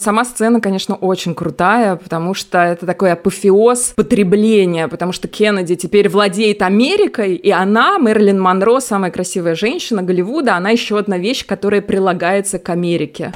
Сама сцена, конечно, очень крутая, потому что это такой апофеоз потребления, потому что Кеннеди теперь владеет Америкой, и она, Мэрилин Монро, самая красивая женщина Голливуда, она еще одна вещь, которая прилагается к Америке.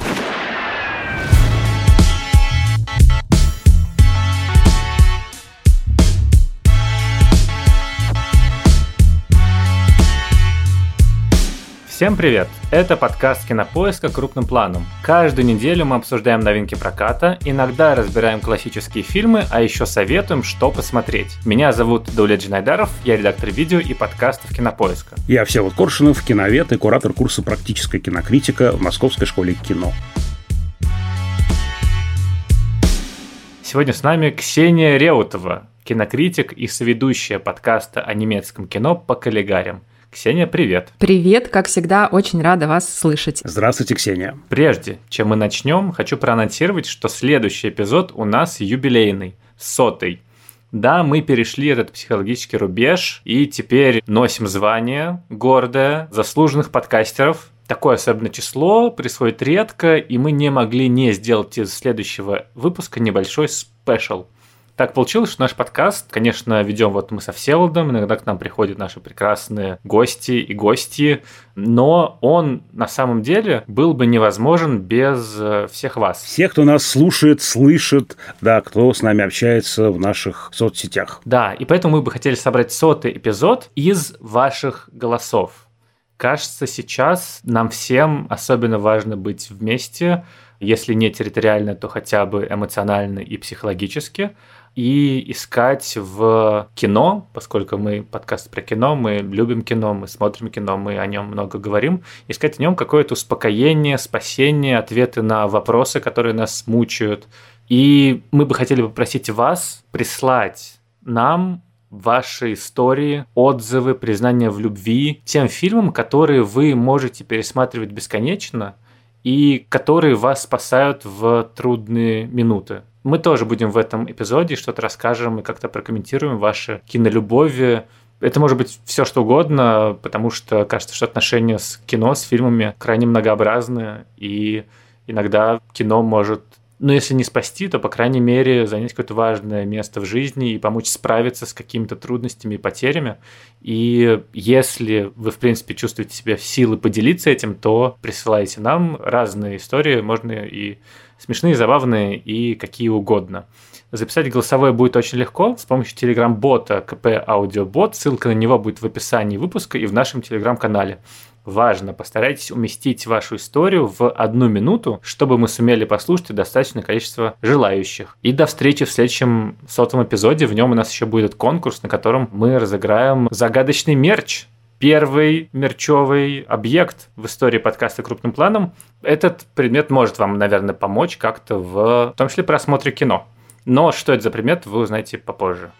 Всем привет! Это подкаст «Кинопоиска. Крупным планом». Каждую неделю мы обсуждаем новинки проката, иногда разбираем классические фильмы, а еще советуем, что посмотреть. Меня зовут Дуля Джинайдаров, я редактор видео и подкастов «Кинопоиска». Я Всеволод Коршунов, киновед и куратор курса «Практическая кинокритика» в Московской школе кино. Сегодня с нами Ксения Реутова, кинокритик и соведущая подкаста о немецком кино по коллегарям – Ксения, привет. Привет, как всегда, очень рада вас слышать. Здравствуйте, Ксения. Прежде чем мы начнем, хочу проанонсировать, что следующий эпизод у нас юбилейный, сотый. Да, мы перешли этот психологический рубеж и теперь носим звание гордое заслуженных подкастеров. Такое особенное число происходит редко, и мы не могли не сделать из следующего выпуска небольшой спешл. Так получилось, что наш подкаст, конечно, ведем вот мы со Всеволодом, иногда к нам приходят наши прекрасные гости и гости, но он на самом деле был бы невозможен без э, всех вас. Всех, кто нас слушает, слышит, да, кто с нами общается в наших соцсетях. Да, и поэтому мы бы хотели собрать сотый эпизод из ваших голосов. Кажется, сейчас нам всем особенно важно быть вместе, если не территориально, то хотя бы эмоционально и психологически и искать в кино, поскольку мы подкаст про кино, мы любим кино, мы смотрим кино, мы о нем много говорим, искать в нем какое-то успокоение, спасение, ответы на вопросы, которые нас мучают. И мы бы хотели попросить вас прислать нам ваши истории, отзывы, признания в любви тем фильмам, которые вы можете пересматривать бесконечно и которые вас спасают в трудные минуты. Мы тоже будем в этом эпизоде что-то расскажем и как-то прокомментируем ваши кинолюбови. Это может быть все что угодно, потому что кажется, что отношения с кино, с фильмами крайне многообразны, и иногда кино может ну, если не спасти, то, по крайней мере, занять какое-то важное место в жизни и помочь справиться с какими-то трудностями и потерями. И если вы, в принципе, чувствуете себя в силы поделиться этим, то присылайте нам разные истории, можно и смешные, забавные и какие угодно. Записать голосовое будет очень легко с помощью телеграм-бота КП Аудиобот. Ссылка на него будет в описании выпуска и в нашем телеграм-канале. Важно, постарайтесь уместить вашу историю в одну минуту, чтобы мы сумели послушать достаточное количество желающих. И до встречи в следующем сотом эпизоде. В нем у нас еще будет конкурс, на котором мы разыграем загадочный мерч первый мерчевый объект в истории подкаста крупным планом. Этот предмет может вам, наверное, помочь как-то в, в том числе просмотре кино. Но что это за предмет, вы узнаете попозже.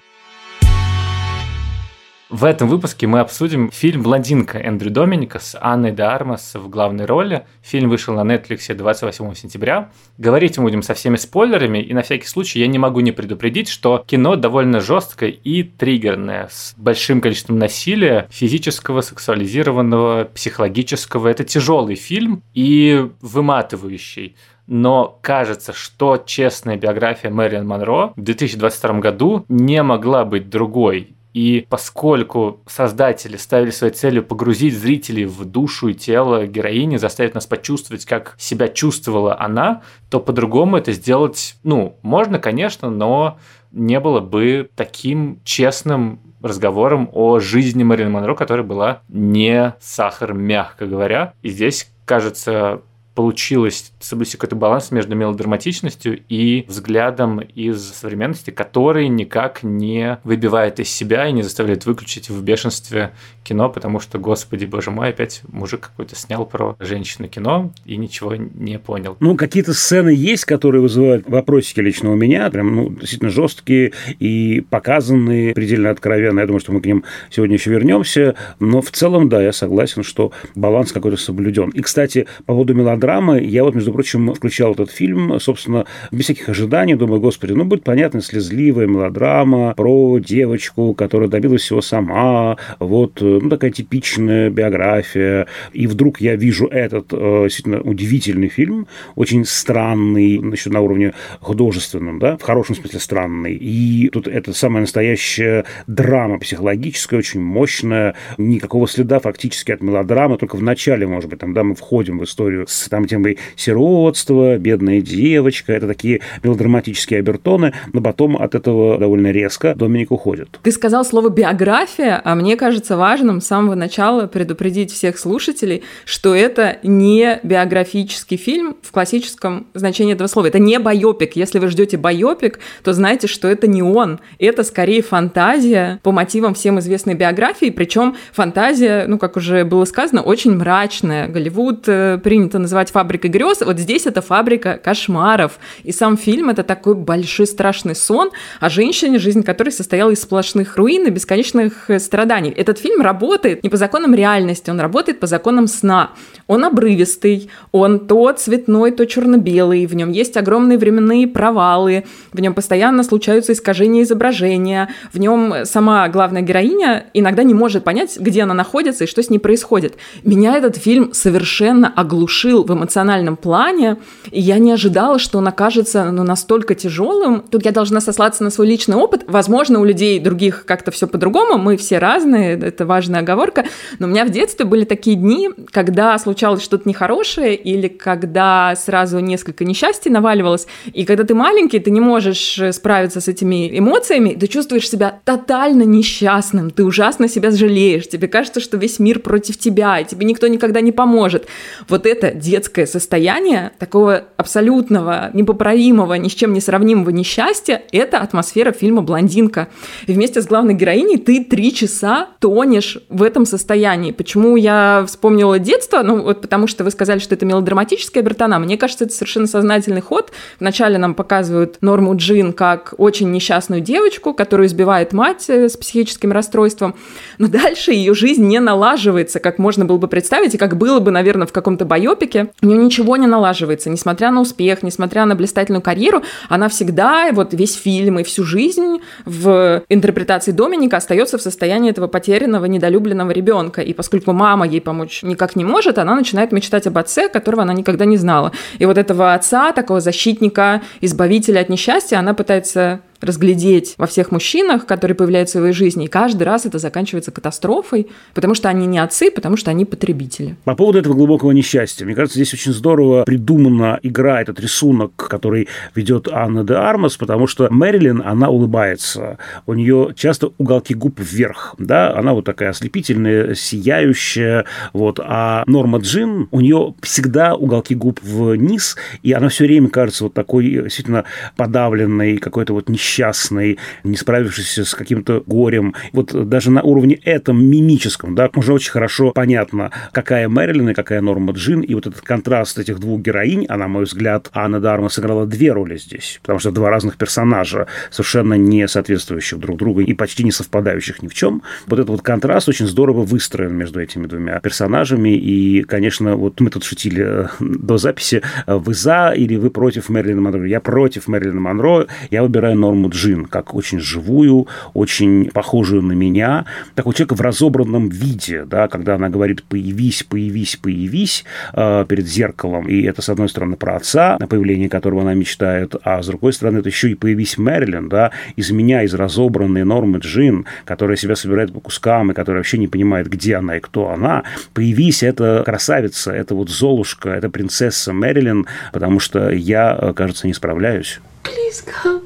В этом выпуске мы обсудим фильм «Блондинка» Эндрю Доминика с Анной де Армас в главной роли. Фильм вышел на Netflix 28 сентября. Говорить мы будем со всеми спойлерами, и на всякий случай я не могу не предупредить, что кино довольно жесткое и триггерное, с большим количеством насилия, физического, сексуализированного, психологического. Это тяжелый фильм и выматывающий но кажется, что честная биография Мэрилин Монро в 2022 году не могла быть другой. И поскольку создатели ставили своей целью погрузить зрителей в душу и тело героини, заставить нас почувствовать, как себя чувствовала она, то по-другому это сделать, ну, можно, конечно, но не было бы таким честным разговором о жизни Марин Монро, которая была не сахар, мягко говоря. И здесь, кажется, получилось соблюсти какой-то баланс между мелодраматичностью и взглядом из современности, который никак не выбивает из себя и не заставляет выключить в бешенстве кино, потому что, господи, боже мой, опять мужик какой-то снял про женщину кино и ничего не понял. Ну, какие-то сцены есть, которые вызывают вопросики лично у меня, прям, ну, действительно жесткие и показанные предельно откровенно. Я думаю, что мы к ним сегодня еще вернемся, но в целом, да, я согласен, что баланс какой-то соблюден. И, кстати, по поводу мелодрам мелодрамы. Я вот, между прочим, включал этот фильм, собственно, без всяких ожиданий. Думаю, господи, ну, будет понятно, слезливая мелодрама про девочку, которая добилась всего сама. Вот, э, ну, такая типичная биография. И вдруг я вижу этот э, действительно удивительный фильм, очень странный, значит, на уровне художественном, да, в хорошем смысле странный. И тут это самая настоящая драма психологическая, очень мощная, никакого следа фактически от мелодрамы, только в начале, может быть, там, да, мы входим в историю с там темой сиротства, бедная девочка, это такие мелодраматические обертоны, но потом от этого довольно резко Доминик уходит. Ты сказал слово биография, а мне кажется важным с самого начала предупредить всех слушателей, что это не биографический фильм в классическом значении этого слова. Это не байопик. Если вы ждете байопик, то знайте, что это не он. Это скорее фантазия по мотивам всем известной биографии, причем фантазия, ну, как уже было сказано, очень мрачная. Голливуд э, принято называть фабрикой грез. Вот здесь это фабрика кошмаров. И сам фильм — это такой большой страшный сон о женщине, жизнь которой состояла из сплошных руин и бесконечных э, страданий. Этот фильм работает не по законам реальности, он работает по законам сна. Он обрывистый, он то цветной, то черно-белый, в нем есть огромные временные провалы, в нем постоянно случаются искажения изображения, в нем сама главная героиня иногда не может понять, где она находится и что с ней происходит. Меня этот фильм совершенно оглушил в эмоциональном плане, и я не ожидала, что он окажется ну, настолько тяжелым. Тут я должна сослаться на свой личный опыт. Возможно, у людей других как-то все по-другому, мы все разные, это важная оговорка, но у меня в детстве были такие дни, когда случалось что-то нехорошее или когда сразу несколько несчастий наваливалось, и когда ты маленький, ты не можешь э, справиться с этими эмоциями, ты чувствуешь себя тотально несчастным, ты ужасно себя жалеешь, тебе кажется, что весь мир против тебя, и тебе никто никогда не поможет. Вот это детское состояние такого абсолютного, непоправимого, ни с чем не сравнимого несчастья, это атмосфера фильма «Блондинка». И вместе с главной героиней ты три часа тонешь в этом состоянии. Почему я вспомнила детство? Ну, вот потому что вы сказали, что это мелодраматическая Бертона, мне кажется, это совершенно сознательный ход. Вначале нам показывают Норму Джин как очень несчастную девочку, которую избивает мать э, с психическим расстройством, но дальше ее жизнь не налаживается, как можно было бы представить, и как было бы, наверное, в каком-то байопике. У нее ничего не налаживается, несмотря на успех, несмотря на блистательную карьеру, она всегда, вот весь фильм и всю жизнь в интерпретации Доминика остается в состоянии этого потерянного, недолюбленного ребенка. И поскольку мама ей помочь никак не может, она начинает мечтать об отце, которого она никогда не знала. И вот этого отца, такого защитника, избавителя от несчастья, она пытается разглядеть во всех мужчинах, которые появляются в своей жизни. И каждый раз это заканчивается катастрофой, потому что они не отцы, потому что они потребители. По поводу этого глубокого несчастья. Мне кажется, здесь очень здорово придумана игра, этот рисунок, который ведет Анна де Армас, потому что Мэрилин, она улыбается. У нее часто уголки губ вверх, да, она вот такая ослепительная, сияющая, вот, а Норма Джин, у нее всегда уголки губ вниз, и она все время кажется вот такой действительно подавленной, какой-то вот несчастной несчастный, не справившийся с каким-то горем. Вот даже на уровне этом мимическом, да, уже очень хорошо понятно, какая Мэрилин и какая Норма Джин, и вот этот контраст этих двух героинь, а на мой взгляд, Анна Дарма сыграла две роли здесь, потому что два разных персонажа, совершенно не соответствующих друг другу и почти не совпадающих ни в чем. Вот этот вот контраст очень здорово выстроен между этими двумя персонажами, и, конечно, вот мы тут шутили э, до записи, э, вы за или вы против Мэрилина Монро? Я против Мэрилина Монро, я выбираю Норму Норму Джин, как очень живую, очень похожую на меня, такой человек в разобранном виде, да, когда она говорит «появись, появись, появись» э, перед зеркалом, и это, с одной стороны, про отца, на появление которого она мечтает, а с другой стороны, это еще и «появись Мэрилин», да, из меня, из разобранной Нормы Джин, которая себя собирает по кускам, и которая вообще не понимает, где она и кто она, «появись» — это красавица, это вот Золушка, это принцесса Мэрилин, потому что я, э, кажется, не справляюсь. Please come.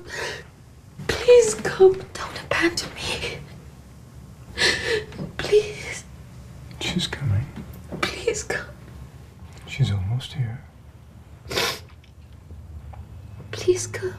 Please come. Don't abandon me. Please. She's coming. Please come. She's almost here. Please come.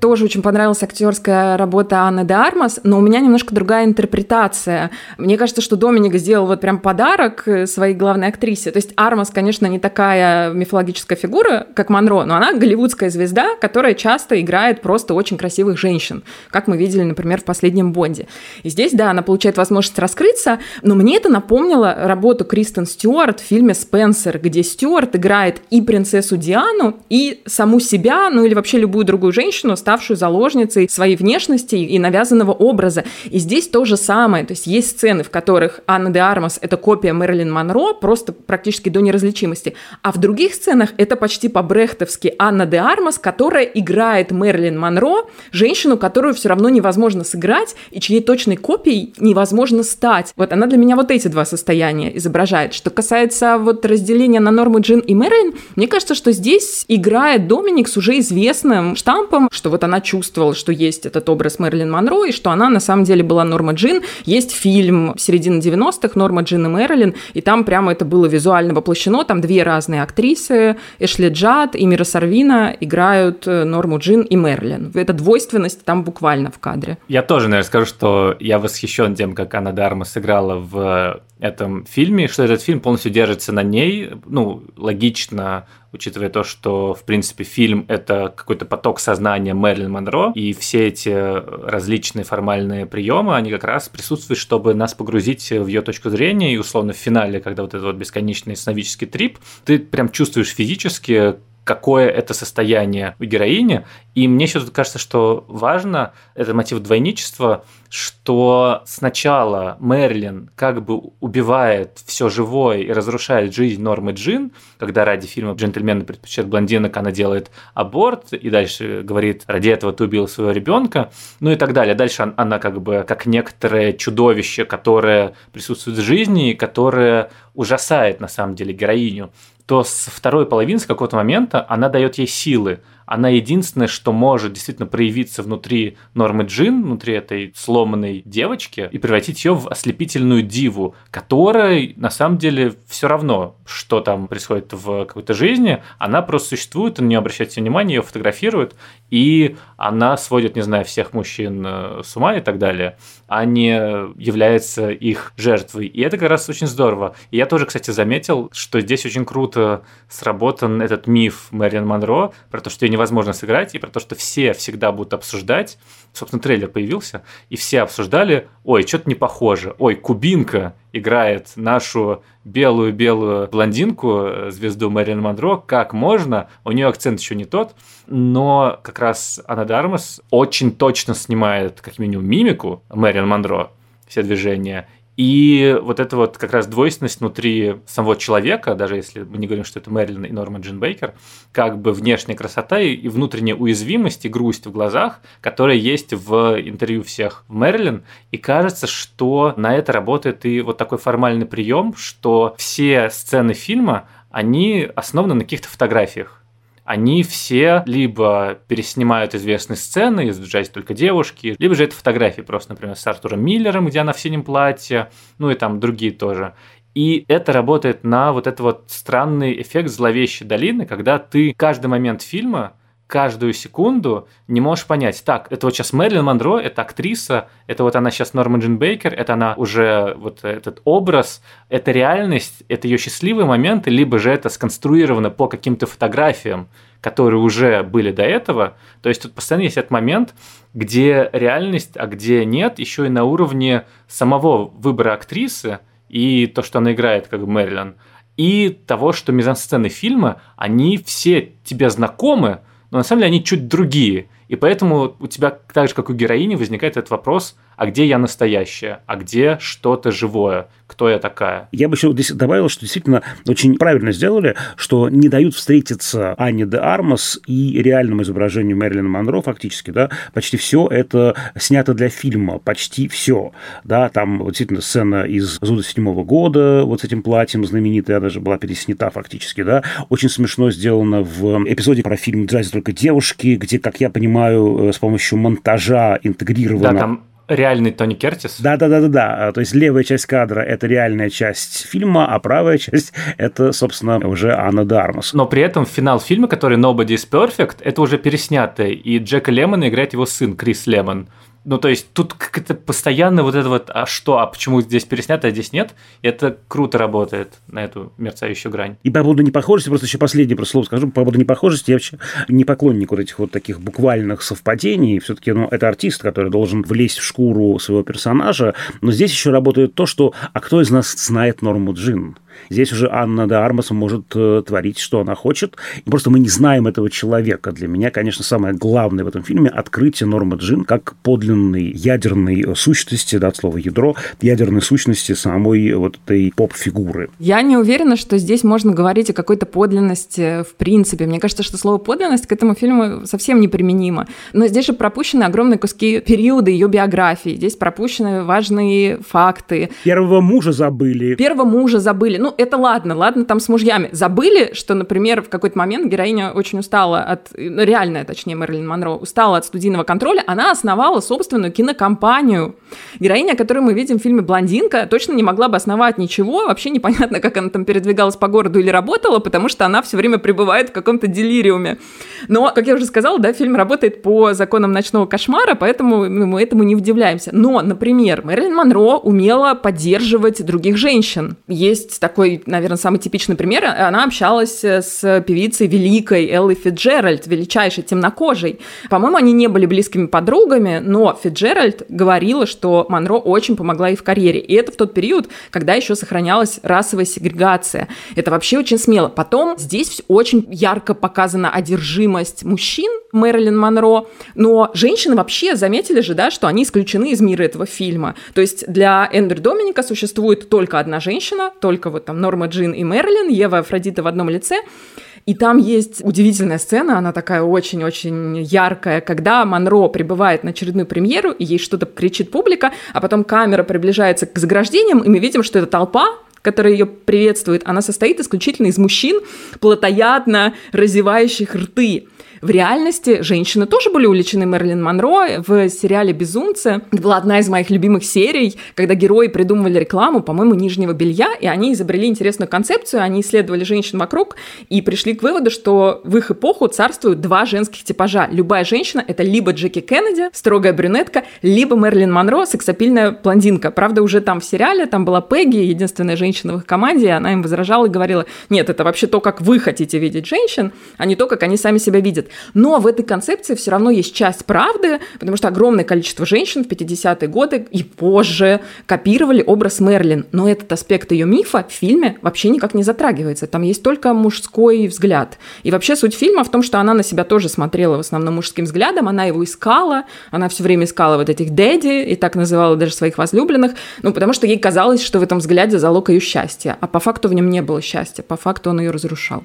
Тоже очень понравилась актерская работа Анны де Армас, но у меня немножко другая интерпретация. Мне кажется, что Доминик сделал вот прям подарок своей главной актрисе. То есть Армас, конечно, не такая мифологическая фигура, как Монро, но она голливудская звезда, которая часто играет просто очень красивых женщин, как мы видели, например, в последнем Бонде. И здесь, да, она получает возможность раскрыться, но мне это напомнило работу Кристен Стюарт в фильме «Спенсер», где Стюарт играет и принцессу Диану, и саму себя, ну или вообще любую другую женщину, ставшую заложницей своей внешности и навязанного образа. И здесь то же самое. То есть есть сцены, в которых Анна де Армас — это копия Мэрилин Монро, просто практически до неразличимости. А в других сценах это почти по-брехтовски Анна де Армас, которая играет Мэрилин Монро, женщину, которую все равно невозможно сыграть, и чьей точной копией невозможно стать. Вот она для меня вот эти два состояния изображает. Что касается вот разделения на норму Джин и Мэрилин, мне кажется, что здесь играет Доминик с уже известным штампом, что вот она чувствовала, что есть этот образ Мэрилин Монро, и что она на самом деле была Норма Джин. Есть фильм середины 90-х «Норма Джин и Мэрилин», и там прямо это было визуально воплощено. Там две разные актрисы, Эшли Джад и Мира Сарвина, играют э, Норму Джин и Мерлин. Эта двойственность там буквально в кадре. Я тоже, наверное, скажу, что я восхищен тем, как Анна Дарма сыграла в этом фильме, что этот фильм полностью держится на ней. Ну, логично, учитывая то, что, в принципе, фильм – это какой-то поток сознания Мэрилин Монро, и все эти различные формальные приемы, они как раз присутствуют, чтобы нас погрузить в ее точку зрения, и, условно, в финале, когда вот этот вот бесконечный сновидческий трип, ты прям чувствуешь физически, какое это состояние у героини. И мне еще тут кажется, что важно, это мотив двойничества, что сначала Мерлин как бы убивает все живое и разрушает жизнь Нормы Джин, когда ради фильма «Джентльмены предпочитают блондинок» она делает аборт, и дальше говорит, ради этого ты убил своего ребенка, ну и так далее. Дальше она как бы как некоторое чудовище, которое присутствует в жизни и которое ужасает на самом деле героиню то с второй половины, с какого-то момента, она дает ей силы. Она единственное, что может действительно проявиться внутри Нормы Джин, внутри этой сломанной девочки, и превратить ее в ослепительную диву, которой на самом деле все равно, что там происходит в какой-то жизни, она просто существует, на нее обращает внимание, ее фотографируют, и она сводит, не знаю, всех мужчин э, с ума и так далее, а не является их жертвой. И это как раз очень здорово. И я тоже, кстати, заметил, что здесь очень круто сработан этот миф Мэрилин Монро про то, что ее невозможно сыграть, и про то, что все всегда будут обсуждать. Собственно, трейлер появился, и все обсуждали, ой, что-то не похоже, ой, Кубинка играет нашу белую-белую блондинку, э, звезду Мэрилин Монро, как можно, у нее акцент еще не тот, но как раз Анна Дармас очень точно снимает, как минимум, мимику Мэрилин Монро, все движения, и вот эта вот как раз двойственность внутри самого человека, даже если мы не говорим, что это Мэрилин и Норма Джин Бейкер, как бы внешняя красота и внутренняя уязвимость и грусть в глазах, которая есть в интервью всех в Мэрилин. И кажется, что на это работает и вот такой формальный прием, что все сцены фильма, они основаны на каких-то фотографиях они все либо переснимают известные сцены, изображаясь только девушки, либо же это фотографии просто, например, с Артуром Миллером, где она в синем платье, ну и там другие тоже. И это работает на вот этот вот странный эффект зловещей долины, когда ты каждый момент фильма каждую секунду не можешь понять, так, это вот сейчас Мэрилин Монро, это актриса, это вот она сейчас Норма Джин Бейкер, это она уже вот этот образ, это реальность, это ее счастливые моменты, либо же это сконструировано по каким-то фотографиям, которые уже были до этого. То есть тут постоянно есть этот момент, где реальность, а где нет, еще и на уровне самого выбора актрисы и то, что она играет как Мэрилин, и того, что мизансцены фильма, они все тебе знакомы, но на самом деле они чуть другие. И поэтому у тебя, так же как у героини, возникает этот вопрос, а где я настоящая, а где что-то живое, кто я такая. Я бы еще здесь добавил, что действительно очень правильно сделали, что не дают встретиться Анне де Армас и реальному изображению Мэрилин Монро фактически, да, почти все это снято для фильма, почти все, да, там вот действительно сцена из Зуда седьмого года, вот с этим платьем знаменитая, она же была переснята фактически, да, очень смешно сделано в эпизоде про фильм «Драйзер только девушки», где, как я понимаю, э, с помощью монтажа интегрировано... Да, там реальный Тони Кертис? Да-да-да-да. То есть левая часть кадра – это реальная часть фильма, а правая часть – это, собственно, уже Анна Дармас. Но при этом финал фильма, который Nobody is Perfect, это уже переснятый, и Джека Лемона играет его сын Крис Лемон. Ну, то есть тут как-то постоянно вот это вот, а что, а почему здесь переснято, а здесь нет? Это круто работает на эту мерцающую грань. И по поводу непохожести, просто еще последнее просто слово скажу, по поводу непохожести, я вообще не поклонник вот этих вот таких буквальных совпадений. Все-таки, ну, это артист, который должен влезть в шкуру своего персонажа. Но здесь еще работает то, что, а кто из нас знает Норму Джин? Здесь уже Анна де Армас может э, творить, что она хочет. И просто мы не знаем этого человека. Для меня, конечно, самое главное в этом фильме – открытие Нормы Джин как подлинной ядерной сущности, да, от слова ядро, ядерной сущности самой вот этой поп-фигуры. Я не уверена, что здесь можно говорить о какой-то подлинности в принципе. Мне кажется, что слово «подлинность» к этому фильму совсем неприменимо. Но здесь же пропущены огромные куски периода ее биографии. Здесь пропущены важные факты. Первого мужа забыли. Первого мужа забыли. Ну, это ладно, ладно, там с мужьями. Забыли, что, например, в какой-то момент героиня очень устала от, ну, реальная, точнее, Мэрилин Монро, устала от студийного контроля, она основала собственную кинокомпанию. Героиня, которую мы видим в фильме «Блондинка», точно не могла бы основать ничего, вообще непонятно, как она там передвигалась по городу или работала, потому что она все время пребывает в каком-то делириуме. Но, как я уже сказала, да, фильм работает по законам ночного кошмара, поэтому ну, мы этому не удивляемся. Но, например, Мэрилин Монро умела поддерживать других женщин. Есть такой, наверное, самый типичный пример. Она общалась с певицей великой Эллой Фиджеральд, величайшей темнокожей. По-моему, они не были близкими подругами, но Фиджеральд говорила, что Монро очень помогла ей в карьере. И это в тот период, когда еще сохранялась расовая сегрегация. Это вообще очень смело. Потом здесь очень ярко показана одержимость мужчин Мэрилин Монро, но женщины вообще заметили же, да, что они исключены из мира этого фильма. То есть для Эндер Доминика существует только одна женщина, только вот там Норма Джин и Мэрилин, Ева Афродита в одном лице. И там есть удивительная сцена, она такая очень-очень яркая, когда Монро прибывает на очередную премьеру, и ей что-то кричит публика, а потом камера приближается к заграждениям, и мы видим, что это толпа, которая ее приветствует, она состоит исключительно из мужчин, плотоядно разевающих рты. В реальности женщины тоже были увлечены Мерлин Монро. В сериале «Безумцы» это была одна из моих любимых серий, когда герои придумывали рекламу, по-моему, нижнего белья, и они изобрели интересную концепцию, они исследовали женщин вокруг и пришли к выводу, что в их эпоху царствуют два женских типажа. Любая женщина — это либо Джеки Кеннеди, строгая брюнетка, либо Мерлин Монро, сексапильная блондинка. Правда, уже там в сериале, там была Пегги, единственная женщина в их команде, и она им возражала и говорила, нет, это вообще то, как вы хотите видеть женщин, а не то, как они сами себя видят. Но в этой концепции все равно есть часть правды, потому что огромное количество женщин в 50-е годы и позже копировали образ Мерлин. Но этот аспект ее мифа в фильме вообще никак не затрагивается. Там есть только мужской взгляд. И вообще суть фильма в том, что она на себя тоже смотрела в основном мужским взглядом, она его искала, она все время искала вот этих дэдди и так называла даже своих возлюбленных, ну, потому что ей казалось, что в этом взгляде залог ее счастья, а по факту в нем не было счастья, по факту он ее разрушал.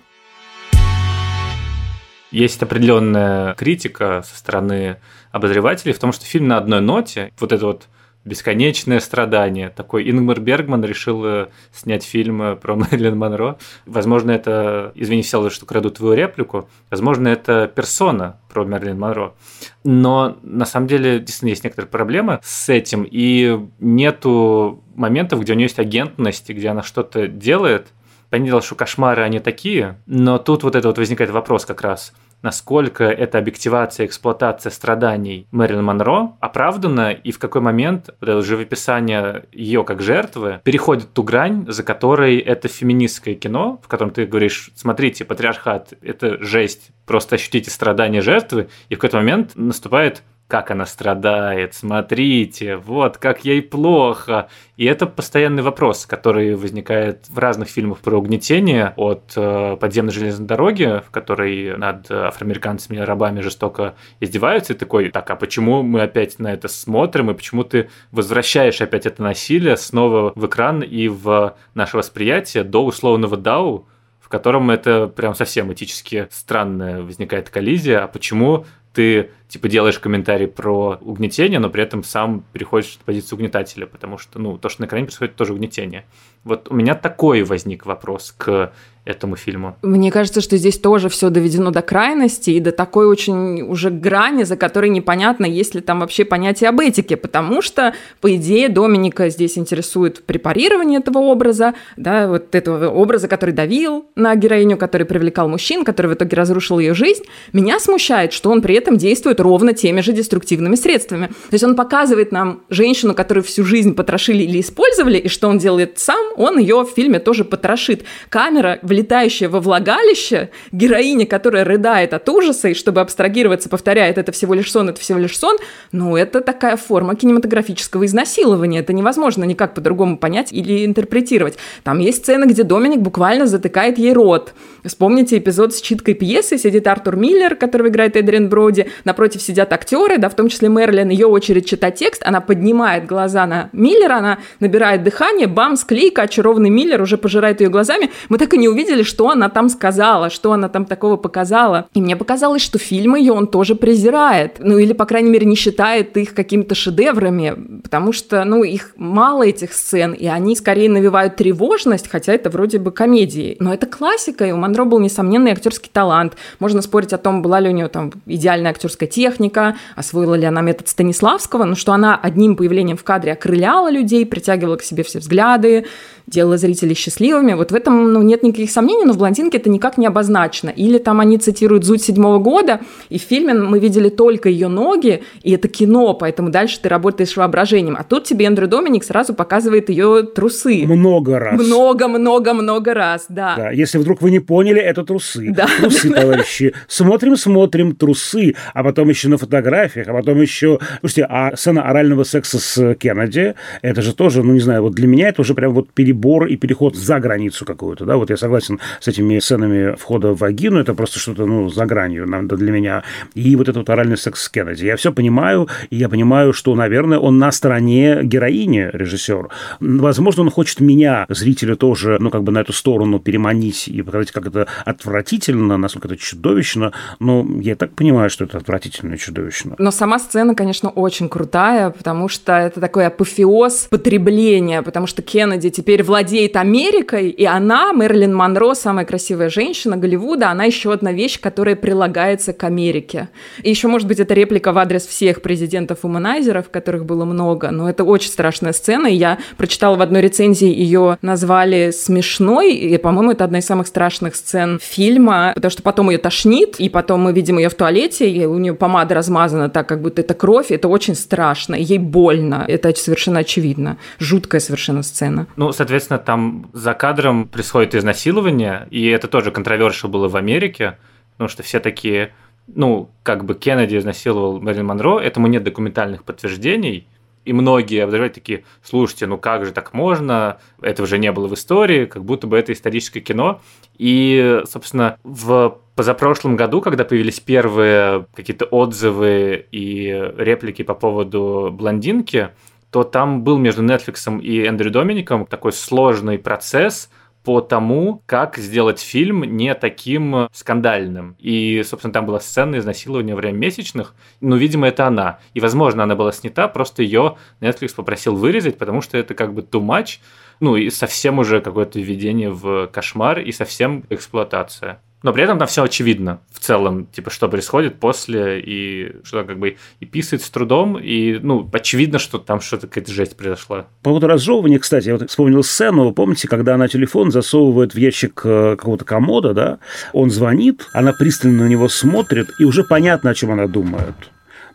Есть определенная критика со стороны обозревателей в том, что фильм на одной ноте, вот это вот бесконечное страдание. Такой Ингмар Бергман решил э, снять фильм э, про Мэрилин Монро. Возможно, это, извини, все, что краду твою реплику, возможно, это персона про Мэрилин Монро. Но на самом деле действительно есть некоторые проблемы с этим, и нету моментов, где у нее есть агентность, где она что-то делает. Понятное дело, что кошмары, они такие, но тут вот это вот возникает вопрос как раз – насколько эта объективация, эксплуатация страданий Мэрилин Монро оправдана и в какой момент вот это живописание ее как жертвы переходит ту грань, за которой это феминистское кино, в котором ты говоришь, смотрите, патриархат – это жесть, просто ощутите страдания жертвы, и в какой-то момент наступает как она страдает, смотрите, вот как ей плохо. И это постоянный вопрос, который возникает в разных фильмах про угнетение, от э, подземной железной дороги, в которой над афроамериканцами рабами жестоко издеваются, и такой, так, а почему мы опять на это смотрим, и почему ты возвращаешь опять это насилие снова в экран и в наше восприятие до условного дау, в котором это прям совсем этически странная возникает коллизия, а почему ты типа делаешь комментарий про угнетение, но при этом сам переходишь в позицию угнетателя, потому что, ну, то, что на экране происходит, тоже угнетение. Вот у меня такой возник вопрос к этому фильму. Мне кажется, что здесь тоже все доведено до крайности и до такой очень уже грани, за которой непонятно, есть ли там вообще понятие об этике, потому что, по идее, Доминика здесь интересует препарирование этого образа, да, вот этого образа, который давил на героиню, который привлекал мужчин, который в итоге разрушил ее жизнь. Меня смущает, что он при этом действует ровно теми же деструктивными средствами. То есть он показывает нам женщину, которую всю жизнь потрошили или использовали, и что он делает сам, он ее в фильме тоже потрошит. Камера влетающая во влагалище, героиня, которая рыдает от ужаса, и чтобы абстрагироваться, повторяет, это всего лишь сон, это всего лишь сон, ну, это такая форма кинематографического изнасилования. Это невозможно никак по-другому понять или интерпретировать. Там есть сцена, где Доминик буквально затыкает ей рот. Вспомните эпизод с читкой пьесы. Сидит Артур Миллер, которого играет Эдриан Броди. Напротив сидят актеры, да, в том числе Мерлин. Ее очередь читать текст. Она поднимает глаза на Миллера, она набирает дыхание, бам, склейка, очарованный Миллер уже пожирает ее глазами. Мы так и не увидели, что она там сказала, что она там такого показала. И мне показалось, что фильм ее он тоже презирает. Ну, или, по крайней мере, не считает их какими-то шедеврами, потому что, ну, их мало этих сцен, и они скорее навевают тревожность, хотя это вроде бы комедии. Но это классика, и у Монро был несомненный актерский талант. Можно спорить о том, была ли у нее там идеальная актерская техника, освоила ли она метод Станиславского, но что она одним появлением в кадре окрыляла людей, притягивала к себе все взгляды, делала зрителей счастливыми. Вот в этом ну, нет никаких сомнений, но в «Блондинке» это никак не обозначено. Или там они цитируют «Зуть седьмого года», и в фильме мы видели только ее ноги, и это кино, поэтому дальше ты работаешь воображением. А тут тебе Эндрю Доминик сразу показывает ее трусы. Много раз. Много-много-много раз, да. да. Если вдруг вы не поняли, это трусы. Да. Трусы, товарищи. Смотрим, смотрим, трусы. А потом еще на фотографиях, а потом еще... Слушайте, а сцена орального секса с Кеннеди, это же тоже, ну не знаю, вот для меня это уже прям вот перебор перебор и переход за границу какую-то, да, вот я согласен с этими сценами входа в вагину, это просто что-то, ну, за гранью для меня. И вот этот вот оральный секс с Кеннеди. Я все понимаю, и я понимаю, что, наверное, он на стороне героини, режиссер. Возможно, он хочет меня, зрителя, тоже, ну, как бы на эту сторону переманить и показать, как это отвратительно, насколько это чудовищно, но я так понимаю, что это отвратительно и чудовищно. Но сама сцена, конечно, очень крутая, потому что это такой апофеоз потребления, потому что Кеннеди теперь владеет Америкой, и она, Мэрилин Монро, самая красивая женщина Голливуда, она еще одна вещь, которая прилагается к Америке. И еще, может быть, это реплика в адрес всех президентов-уманайзеров, которых было много, но это очень страшная сцена, и я прочитала в одной рецензии, ее назвали смешной, и, по-моему, это одна из самых страшных сцен фильма, потому что потом ее тошнит, и потом мы видим ее в туалете, и у нее помада размазана так, как будто это кровь, это очень страшно, ей больно, это совершенно очевидно. Жуткая совершенно сцена. Ну, соответственно, соответственно, там за кадром происходит изнасилование, и это тоже контровершил было в Америке, потому что все такие, ну, как бы Кеннеди изнасиловал Мэрилин Монро, этому нет документальных подтверждений, и многие обозреватели такие, слушайте, ну как же так можно, этого же не было в истории, как будто бы это историческое кино. И, собственно, в позапрошлом году, когда появились первые какие-то отзывы и реплики по поводу блондинки, то там был между Netflix и Эндрю Домиником такой сложный процесс по тому, как сделать фильм не таким скандальным. И, собственно, там была сцена изнасилования во время месячных. Ну, видимо, это она. И, возможно, она была снята, просто ее Netflix попросил вырезать, потому что это как бы too much. Ну, и совсем уже какое-то введение в кошмар и совсем эксплуатация. Но при этом там все очевидно в целом, типа, что происходит после, и что как бы и писает с трудом, и, ну, очевидно, что там что-то какая-то жесть произошла. По поводу разжевывания, кстати, я вот вспомнил сцену, помните, когда она телефон засовывает в ящик э, какого-то комода, да, он звонит, она пристально на него смотрит, и уже понятно, о чем она думает.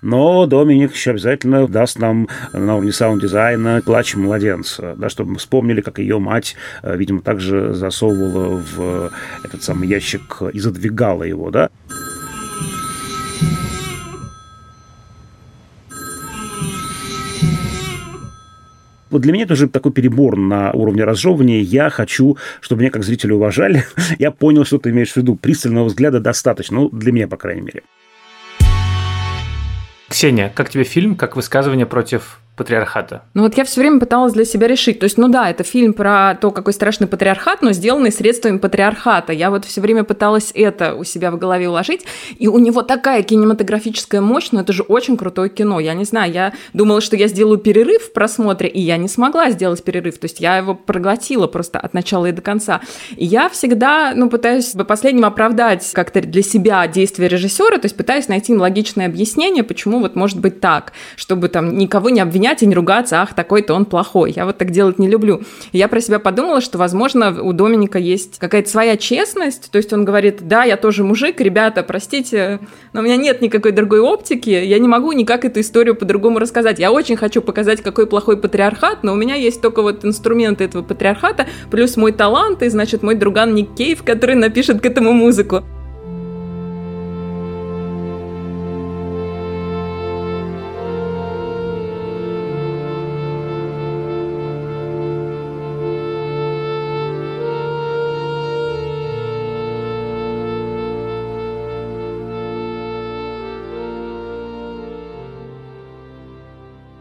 Но Доминик еще обязательно даст нам на уровне саунд-дизайна плач младенца, да, чтобы мы вспомнили, как ее мать, э, видимо, также засовывала в этот самый ящик и задвигала его, да. Вот для меня это уже такой перебор на уровне разжевывания. Я хочу, чтобы меня как зрителя уважали. Я понял, что ты имеешь в виду. Пристального взгляда достаточно. Ну, для меня, по крайней мере. Ксения, как тебе фильм, как высказывание против патриархата? Ну вот я все время пыталась для себя решить. То есть, ну да, это фильм про то, какой страшный патриархат, но сделанный средствами патриархата. Я вот все время пыталась это у себя в голове уложить. И у него такая кинематографическая мощь, но это же очень крутое кино. Я не знаю, я думала, что я сделаю перерыв в просмотре, и я не смогла сделать перерыв. То есть я его проглотила просто от начала и до конца. И я всегда, ну, пытаюсь по последнему оправдать как-то для себя действия режиссера, то есть пытаюсь найти им логичное объяснение, почему вот может быть так, чтобы там никого не обвинять и не ругаться, ах, такой-то он плохой. Я вот так делать не люблю. И я про себя подумала, что, возможно, у Доминика есть какая-то своя честность, то есть он говорит, да, я тоже мужик, ребята, простите, но у меня нет никакой другой оптики, я не могу никак эту историю по-другому рассказать. Я очень хочу показать, какой плохой патриархат, но у меня есть только вот инструменты этого патриархата, плюс мой талант, и, значит, мой друган Ник Кейв, который напишет к этому музыку.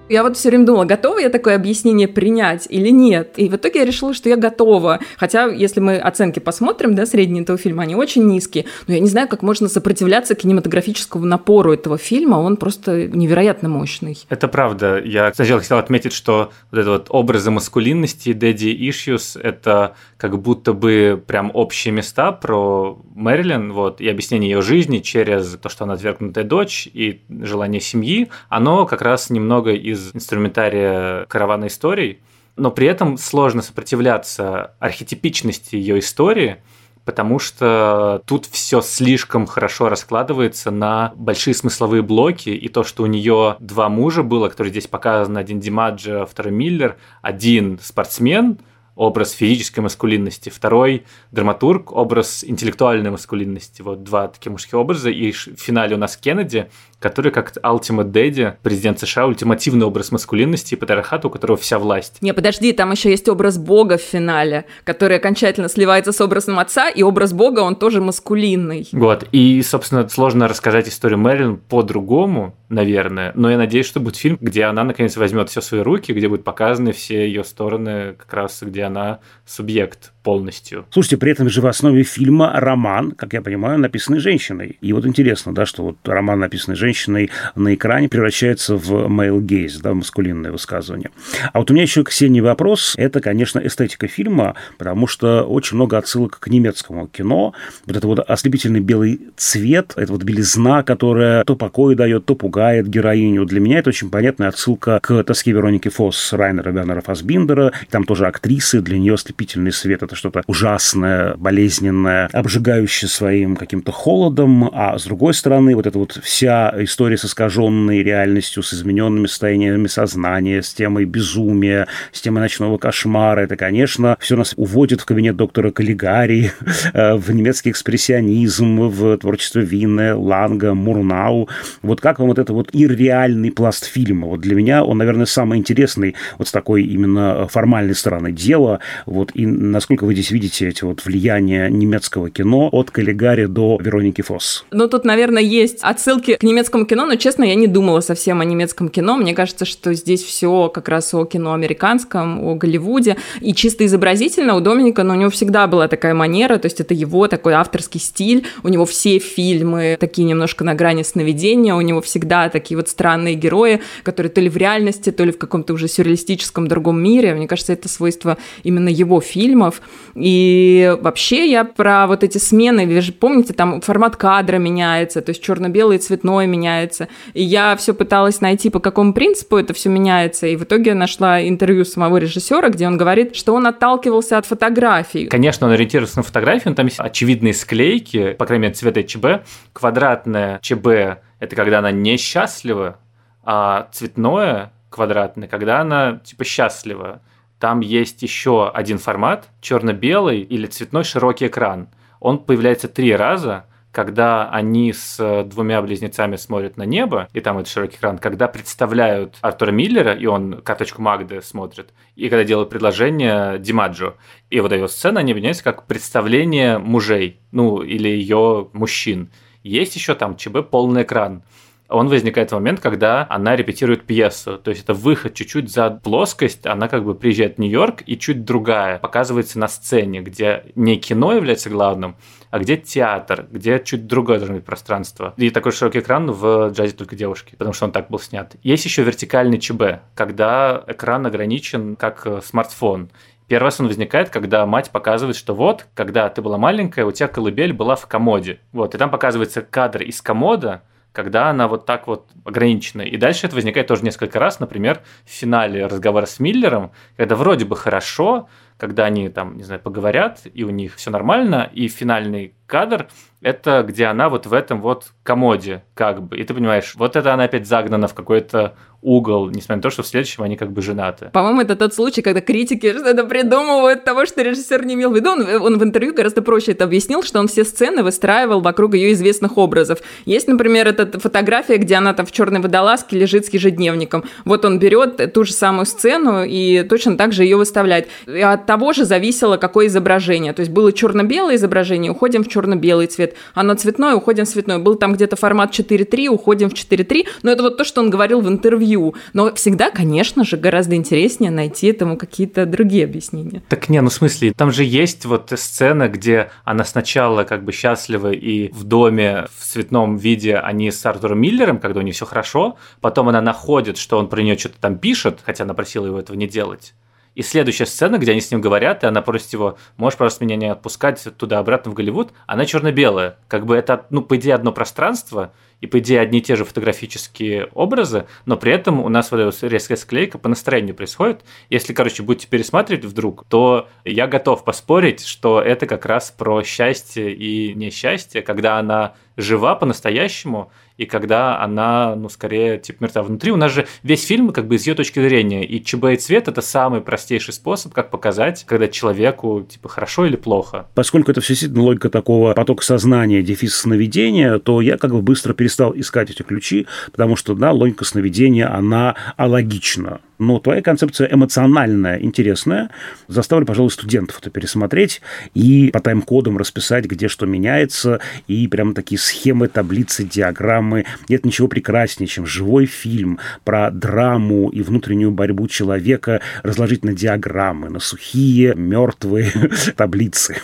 Я вот все время думала, готова я такое объяснение принять или нет. И в итоге я решила, что я готова. Хотя, если мы оценки посмотрим, да, средние этого фильма, они очень низкие. Но я не знаю, как можно сопротивляться кинематографическому напору этого фильма. Он просто невероятно мощный. Это правда. Я сначала хотел отметить, что вот это вот образы маскулинности, daddy issues, это как будто бы прям общие места про Мэрилин, вот, и объяснение ее жизни через то, что она отвергнутая дочь и желание семьи, оно как раз немного из из инструментария каравана историй, но при этом сложно сопротивляться архетипичности ее истории, потому что тут все слишком хорошо раскладывается на большие смысловые блоки, и то, что у нее два мужа было, которые здесь показаны, один Димаджо, второй Миллер, один спортсмен, образ физической маскулинности, второй драматург, образ интеллектуальной маскулинности. Вот два такие мужские образа. И в финале у нас Кеннеди, который как Ultimate Daddy, президент США, ультимативный образ маскулинности и патриархата, у которого вся власть. Не, подожди, там еще есть образ Бога в финале, который окончательно сливается с образом отца, и образ Бога, он тоже маскулинный. Вот, и, собственно, сложно рассказать историю Мэрилин по-другому, наверное, но я надеюсь, что будет фильм, где она, наконец, возьмет все в свои руки, где будут показаны все ее стороны, как раз где она субъект полностью. Слушайте, при этом же в основе фильма роман, как я понимаю, написанный женщиной. И вот интересно, да, что вот роман, написанный женщиной на экране, превращается в male gaze, да, маскулинное высказывание. А вот у меня еще Ксении вопрос. Это, конечно, эстетика фильма, потому что очень много отсылок к немецкому кино. Вот это вот ослепительный белый цвет, это вот белизна, которая то покой дает, то пугает героиню. Для меня это очень понятная отсылка к тоске Вероники Фосс Райнера Вернера Фасбиндера. Там тоже актрисы, для нее ослепительный свет это что-то ужасное, болезненное, обжигающее своим каким-то холодом, а с другой стороны, вот эта вот вся история с искаженной реальностью, с измененными состояниями сознания, с темой безумия, с темой ночного кошмара, это, конечно, все нас уводит в кабинет доктора Каллигари, э, в немецкий экспрессионизм, в творчество Винне, Ланга, Мурнау. Вот как вам вот это вот ирреальный пласт фильма? Вот для меня он, наверное, самый интересный вот с такой именно формальной стороны дела. Вот и насколько насколько вы здесь видите эти вот влияния немецкого кино от Каллигари до Вероники Фосс? Ну, тут, наверное, есть отсылки к немецкому кино, но, честно, я не думала совсем о немецком кино. Мне кажется, что здесь все как раз о кино американском, о Голливуде. И чисто изобразительно у Доминика, но ну, у него всегда была такая манера, то есть это его такой авторский стиль. У него все фильмы такие немножко на грани сновидения, у него всегда такие вот странные герои, которые то ли в реальности, то ли в каком-то уже сюрреалистическом другом мире. Мне кажется, это свойство именно его фильмов. И вообще я про вот эти смены, вы же помните, там формат кадра меняется, то есть черно-белый и цветной меняется. И я все пыталась найти, по какому принципу это все меняется. И в итоге нашла интервью самого режиссера, где он говорит, что он отталкивался от фотографий. Конечно, он ориентируется на фотографию, но там есть очевидные склейки, по крайней мере, цвета ЧБ. Квадратное ЧБ – это когда она несчастлива, а цветное квадратное, когда она типа счастлива. Там есть еще один формат, черно-белый или цветной широкий экран. Он появляется три раза, когда они с двумя близнецами смотрят на небо, и там этот широкий экран, когда представляют Артура Миллера, и он карточку Магды смотрит, и когда делают предложение Димаджо. И вот эта сцена, они объединяются как представление мужей, ну, или ее мужчин. Есть еще там ЧБ полный экран. Он возникает в момент, когда она репетирует пьесу. То есть это выход чуть-чуть за плоскость, она как бы приезжает в Нью-Йорк и чуть другая, показывается на сцене, где не кино является главным, а где театр, где чуть другое должно быть пространство. И такой широкий экран в «Джазе только девушки», потому что он так был снят. Есть еще вертикальный ЧБ, когда экран ограничен как э, смартфон. Первый раз он возникает, когда мать показывает, что вот, когда ты была маленькая, у тебя колыбель была в комоде. Вот, и там показывается кадр из комода, когда она вот так вот ограничена. И дальше это возникает тоже несколько раз, например, в финале разговора с Миллером, когда вроде бы хорошо, когда они там, не знаю, поговорят, и у них все нормально, и финальный кадр – это где она вот в этом вот комоде, как бы. И ты понимаешь, вот это она опять загнана в какой-то угол, несмотря на то, что в следующем они как бы женаты. По-моему, это тот случай, когда критики что-то придумывают того, что режиссер не имел в виду. Он, он в интервью гораздо проще это объяснил, что он все сцены выстраивал вокруг ее известных образов. Есть, например, эта фотография, где она там в черной водолазке лежит с ежедневником. Вот он берет ту же самую сцену и точно так же ее выставляет. И от того же зависело, какое изображение. То есть было черно-белое изображение, уходим в черно-белый цвет. Оно цветное, уходим в цветное. Был там где-то формат 4.3, уходим в 4.3. Но это вот то, что он говорил в интервью. Но всегда, конечно же, гораздо интереснее найти этому какие-то другие объяснения. Так не, ну в смысле, там же есть вот сцена, где она сначала как бы счастлива и в доме в цветном виде они с Артуром Миллером, когда у них все хорошо, потом она находит, что он про нее что-то там пишет, хотя она просила его этого не делать. И следующая сцена, где они с ним говорят, и она просит его, можешь просто меня не отпускать туда-обратно в Голливуд, она черно-белая. Как бы это, ну, по идее, одно пространство, и, по идее, одни и те же фотографические образы, но при этом у нас вот эта резкая склейка по настроению происходит. Если, короче, будете пересматривать вдруг, то я готов поспорить, что это как раз про счастье и несчастье, когда она жива по-настоящему, и когда она, ну, скорее, типа, мертва внутри. У нас же весь фильм как бы из ее точки зрения, и ЧБ и цвет – это самый простейший способ, как показать, когда человеку, типа, хорошо или плохо. Поскольку это все действительно логика такого потока сознания, дефис сновидения, то я как бы быстро перестал искать эти ключи, потому что, да, логика сновидения, она алогична. Но твоя концепция эмоциональная, интересная. Заставлю, пожалуй, студентов это пересмотреть и по тайм-кодам расписать, где что меняется, и прям такие схемы, таблицы, диаграммы. Нет ничего прекраснее, чем живой фильм про драму и внутреннюю борьбу человека разложить на диаграммы, на сухие, мертвые таблицы.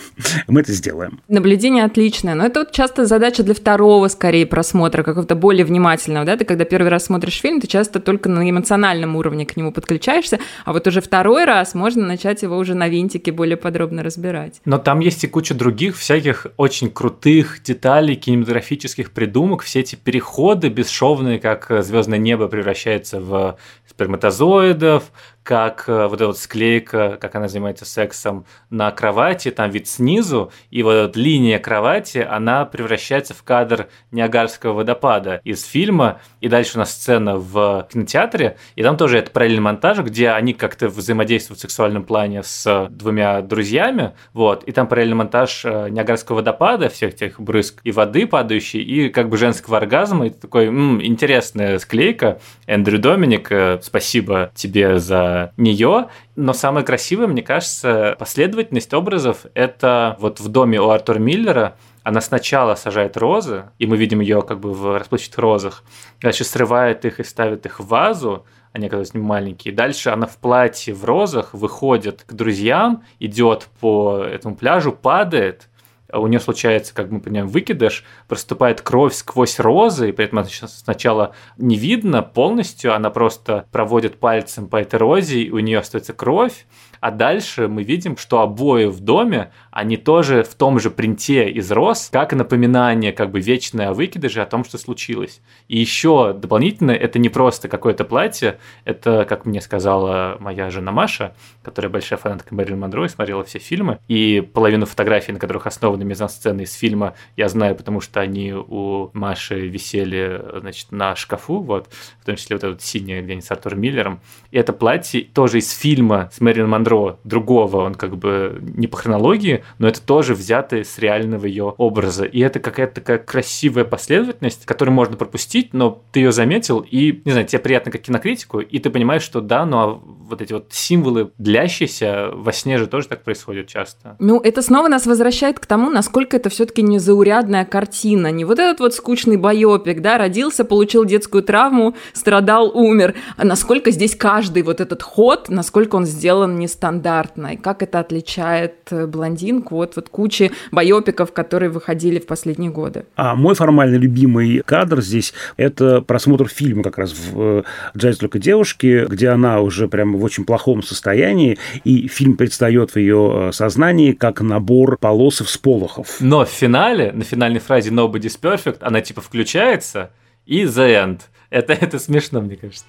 Мы это сделаем. Наблюдение отличное, но это вот часто задача для второго, скорее, просмотра, какого-то более внимательного. Да? Ты когда первый раз смотришь фильм, ты часто только на эмоциональном уровне к нему нему подключаешься, а вот уже второй раз можно начать его уже на винтике более подробно разбирать. Но там есть и куча других всяких очень крутых деталей, кинематографических придумок, все эти переходы бесшовные, как звездное небо превращается в сперматозоидов, как э, вот эта вот склейка, как она занимается сексом на кровати, там вид снизу, и вот эта линия кровати, она превращается в кадр Ниагарского водопада из фильма, и дальше у нас сцена в кинотеатре, и там тоже это параллельный монтаж, где они как-то взаимодействуют в сексуальном плане с двумя друзьями, вот, и там параллельный монтаж э, Ниагарского водопада, всех этих брызг и воды падающей, и как бы женского оргазма, и такой, м-м, интересная склейка. Эндрю Доминик, э, спасибо тебе за нее. Но самое красивое, мне кажется, последовательность образов – это вот в доме у Артура Миллера она сначала сажает розы, и мы видим ее как бы в расплывчатых розах, дальше срывает их и ставит их в вазу, они оказываются маленькие. Дальше она в платье в розах выходит к друзьям, идет по этому пляжу, падает, у нее случается, как мы понимаем, выкидыш, проступает кровь сквозь розы, и при этом сначала не видно полностью, она просто проводит пальцем по этой розе, и у нее остается кровь, а дальше мы видим, что обои в доме, они тоже в том же принте из роз, как напоминание как бы вечное о выкидыше, о том, что случилось. И еще дополнительно, это не просто какое-то платье, это, как мне сказала моя жена Маша, которая большая фанатка Мэрилин Монро и смотрела все фильмы, и половину фотографий, на которых основаны мизансцены из фильма, я знаю, потому что они у Маши висели, значит, на шкафу, вот, в том числе вот это вот синее, где с Артуром Миллером. И это платье тоже из фильма с Мэрилин Монро Монро другого, он как бы не по хронологии, но это тоже взятый с реального ее образа. И это какая-то такая красивая последовательность, которую можно пропустить, но ты ее заметил, и, не знаю, тебе приятно как кинокритику, и ты понимаешь, что да, но вот эти вот символы длящиеся во сне же тоже так происходит часто. Ну, это снова нас возвращает к тому, насколько это все-таки незаурядная картина. Не вот этот вот скучный байопик, да, родился, получил детскую травму, страдал, умер. А насколько здесь каждый вот этот ход, насколько он сделан нестандартно, и как это отличает э, блондинку от вот кучи байопиков, которые выходили в последние годы. А мой формально любимый кадр здесь – это просмотр фильма как раз в «Джаз только девушки», где она уже прямо в очень плохом состоянии, и фильм предстает в ее э, сознании как набор полос и всполохов. Но в финале, на финальной фразе «Nobody's perfect», она типа включается, и «The end». Это, это смешно, мне кажется.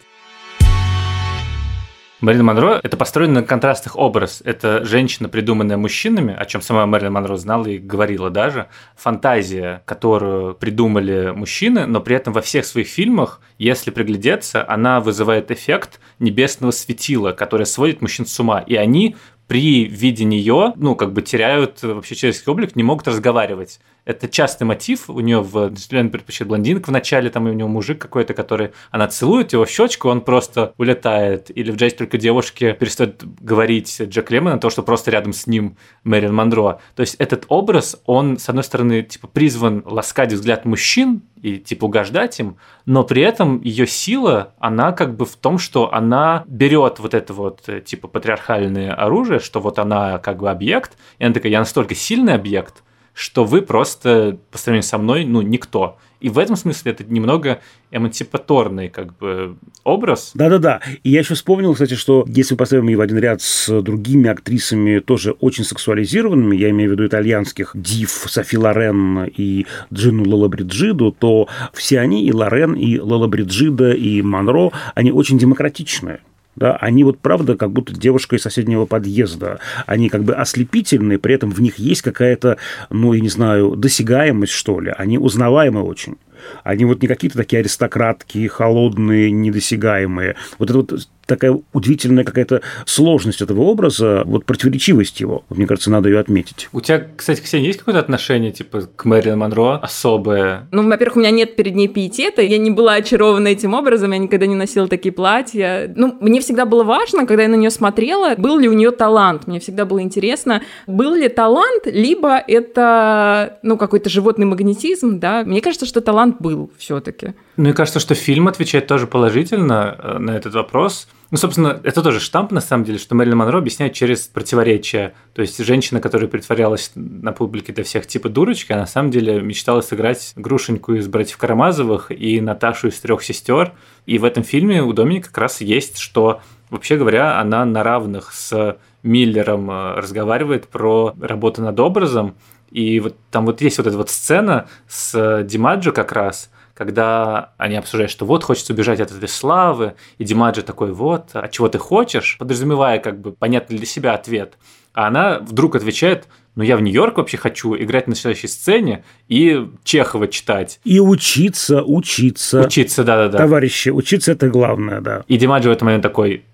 Мэрилин Монро – это построен на контрастных образ. Это женщина, придуманная мужчинами, о чем сама Мэрилин Монро знала и говорила даже. Фантазия, которую придумали мужчины, но при этом во всех своих фильмах, если приглядеться, она вызывает эффект небесного светила, которое сводит мужчин с ума. И они при виде нее, ну, как бы теряют вообще человеческий облик, не могут разговаривать. Это частый мотив у нее в «Джентльмен предпочитает блондинок» в начале, там у него мужик какой-то, который, она целует его в щечку, он просто улетает. Или в «Джайз только девушки» перестает говорить Джек Лемон то, что просто рядом с ним Мэрин Монро. То есть этот образ, он, с одной стороны, типа призван ласкать взгляд мужчин и типа угождать им, но при этом ее сила, она как бы в том, что она берет вот это вот типа патриархальное оружие, что вот она как бы объект, и она такая, я настолько сильный объект, что вы просто по сравнению со мной, ну, никто. И в этом смысле это немного эмансипаторный как бы образ. Да-да-да. И я еще вспомнил, кстати, что если мы поставим в один ряд с другими актрисами, тоже очень сексуализированными, я имею в виду итальянских Див, Софи Лорен и Джину Лолабриджиду, то все они, и Лорен, и Лолабриджида, и Монро, они очень демократичные да, они вот правда как будто девушка из соседнего подъезда, они как бы ослепительные, при этом в них есть какая-то, ну, я не знаю, досягаемость, что ли, они узнаваемы очень. Они вот не какие-то такие аристократки, холодные, недосягаемые. Вот это вот такая удивительная какая-то сложность этого образа, вот противоречивость его. Мне кажется, надо ее отметить. У тебя, кстати, Ксения, есть какое-то отношение, типа, к Мэрилин Монро особое? Ну, во-первых, у меня нет перед ней пиетета, я не была очарована этим образом, я никогда не носила такие платья. Ну, мне всегда было важно, когда я на нее смотрела, был ли у нее талант. Мне всегда было интересно, был ли талант, либо это, ну, какой-то животный магнетизм, да. Мне кажется, что талант был все-таки. Мне кажется, что фильм отвечает тоже положительно э, на этот вопрос. Ну, собственно, это тоже штамп, на самом деле, что Мэрилин Монро объясняет через противоречия. То есть женщина, которая притворялась на публике для всех типа дурочки, а на самом деле мечтала сыграть Грушеньку из «Братьев Карамазовых» и Наташу из «Трех сестер». И в этом фильме у Доминика как раз есть, что, вообще говоря, она на равных с Миллером э, разговаривает про работу над образом. И вот там вот есть вот эта вот сцена с Димаджо как раз – когда они обсуждают, что вот хочется убежать от этой славы, и Димаджи такой, вот, а чего ты хочешь, подразумевая как бы понятный для себя ответ. А она вдруг отвечает, ну я в Нью-Йорк вообще хочу играть на следующей сцене и Чехова читать. И учиться, учиться. Учиться, да-да-да. Товарищи, учиться это главное, да. И Димаджи в этот момент такой,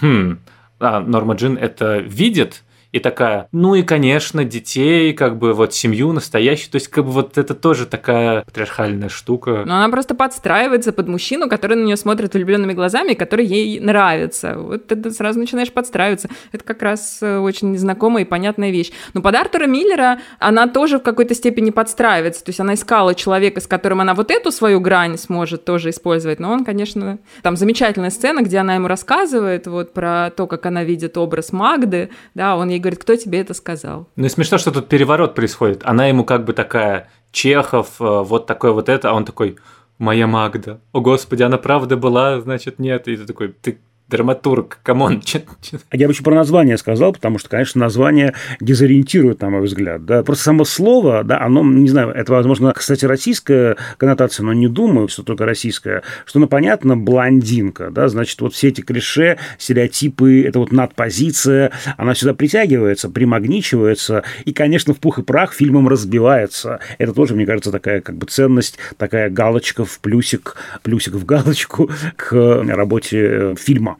хм, а Норма Джин это видит, и такая, ну и, конечно, детей, как бы вот семью настоящую. То есть, как бы вот это тоже такая патриархальная штука. Но она просто подстраивается под мужчину, который на нее смотрит влюбленными глазами, который ей нравится. Вот это сразу начинаешь подстраиваться. Это как раз э, очень знакомая и понятная вещь. Но под Артура Миллера она тоже в какой-то степени подстраивается. То есть она искала человека, с которым она вот эту свою грань сможет тоже использовать. Но он, конечно, там замечательная сцена, где она ему рассказывает вот про то, как она видит образ Магды. Да, он ей ей говорит, кто тебе это сказал? Ну и смешно, что тут переворот происходит. Она ему как бы такая, Чехов, э, вот такой вот это, а он такой, моя Магда. О, Господи, она правда была, значит, нет. И ты такой, ты драматург, come on. Я бы еще про название сказал, потому что, конечно, название дезориентирует, на мой взгляд. Да? Просто само слово, да, оно, не знаю, это, возможно, кстати, российская коннотация, но не думаю, что только российская, что, ну, понятно, блондинка, да, значит, вот все эти клише, стереотипы, это вот надпозиция, она сюда притягивается, примагничивается, и, конечно, в пух и прах фильмом разбивается. Это тоже, мне кажется, такая как бы ценность, такая галочка в плюсик, плюсик в галочку к работе фильма.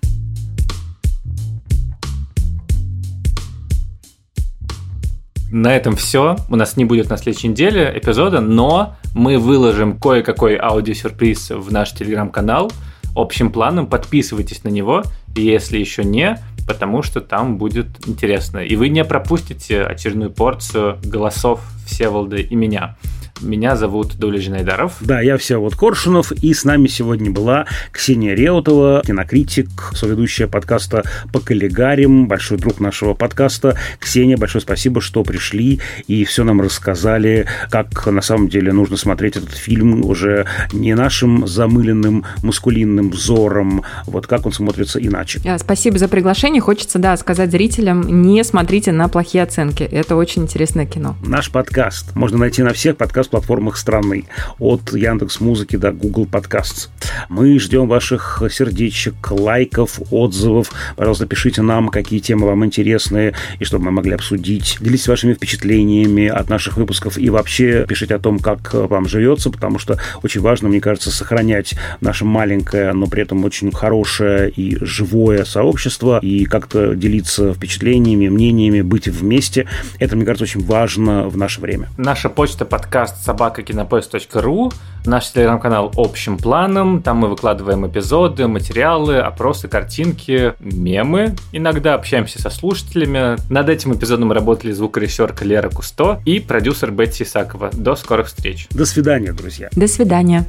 На этом все. У нас не будет на следующей неделе эпизода, но мы выложим кое-какой аудиосюрприз в наш телеграм-канал общим планом. Подписывайтесь на него, если еще не, потому что там будет интересно. И вы не пропустите очередную порцию голосов Всеволода и меня. Меня зовут Дуля Жинайдаров. Да, я Всеволод Коршунов, и с нами сегодня была Ксения Реутова, кинокритик, соведущая подкаста «По коллегарим», большой друг нашего подкаста. Ксения, большое спасибо, что пришли и все нам рассказали, как на самом деле нужно смотреть этот фильм уже не нашим замыленным мускулинным взором, вот как он смотрится иначе. А, спасибо за приглашение. Хочется, да, сказать зрителям, не смотрите на плохие оценки. Это очень интересное кино. Наш подкаст можно найти на всех подкаст платформах страны, от Яндекс Музыки до Google Podcasts. Мы ждем ваших сердечек, лайков, отзывов. Пожалуйста, пишите нам, какие темы вам интересны, и чтобы мы могли обсудить. Делитесь вашими впечатлениями от наших выпусков и вообще пишите о том, как вам живется, потому что очень важно, мне кажется, сохранять наше маленькое, но при этом очень хорошее и живое сообщество и как-то делиться впечатлениями, мнениями, быть вместе. Это, мне кажется, очень важно в наше время. Наша почта подкаст собакакинопоиск.ру, наш телеграм-канал общим планом. Там мы выкладываем эпизоды, материалы, опросы, картинки, мемы. Иногда общаемся со слушателями. Над этим эпизодом работали звукорежиссерка Лера Кусто и продюсер Бетти Исакова. До скорых встреч. До свидания, друзья. До свидания.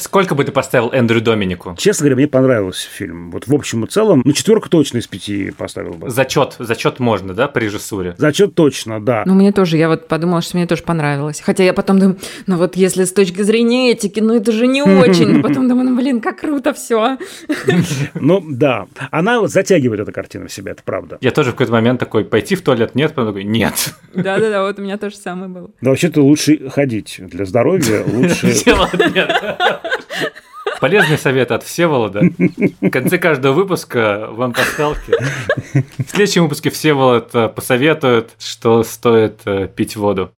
Сколько бы ты поставил Эндрю Доминику? Честно говоря, мне понравился фильм. Вот в общем и целом, ну, четверку точно из пяти поставил бы. Зачет, зачет можно, да, по режиссуре? Зачет точно, да. Ну, мне тоже, я вот подумала, что мне тоже понравилось. Хотя я потом думаю, ну вот если с точки зрения этики, ну это же не очень. Потом думаю, ну блин, как круто все. Ну, да. Она вот затягивает эту картину в себя, это правда. Я тоже в какой-то момент такой, пойти в туалет, нет, потом такой, нет. Да-да-да, вот у меня тоже самое было. Да вообще-то лучше ходить для здоровья, лучше... Полезный совет от Всеволода. В конце каждого выпуска вам пасхалки. В следующем выпуске Всеволод посоветует, что стоит пить воду.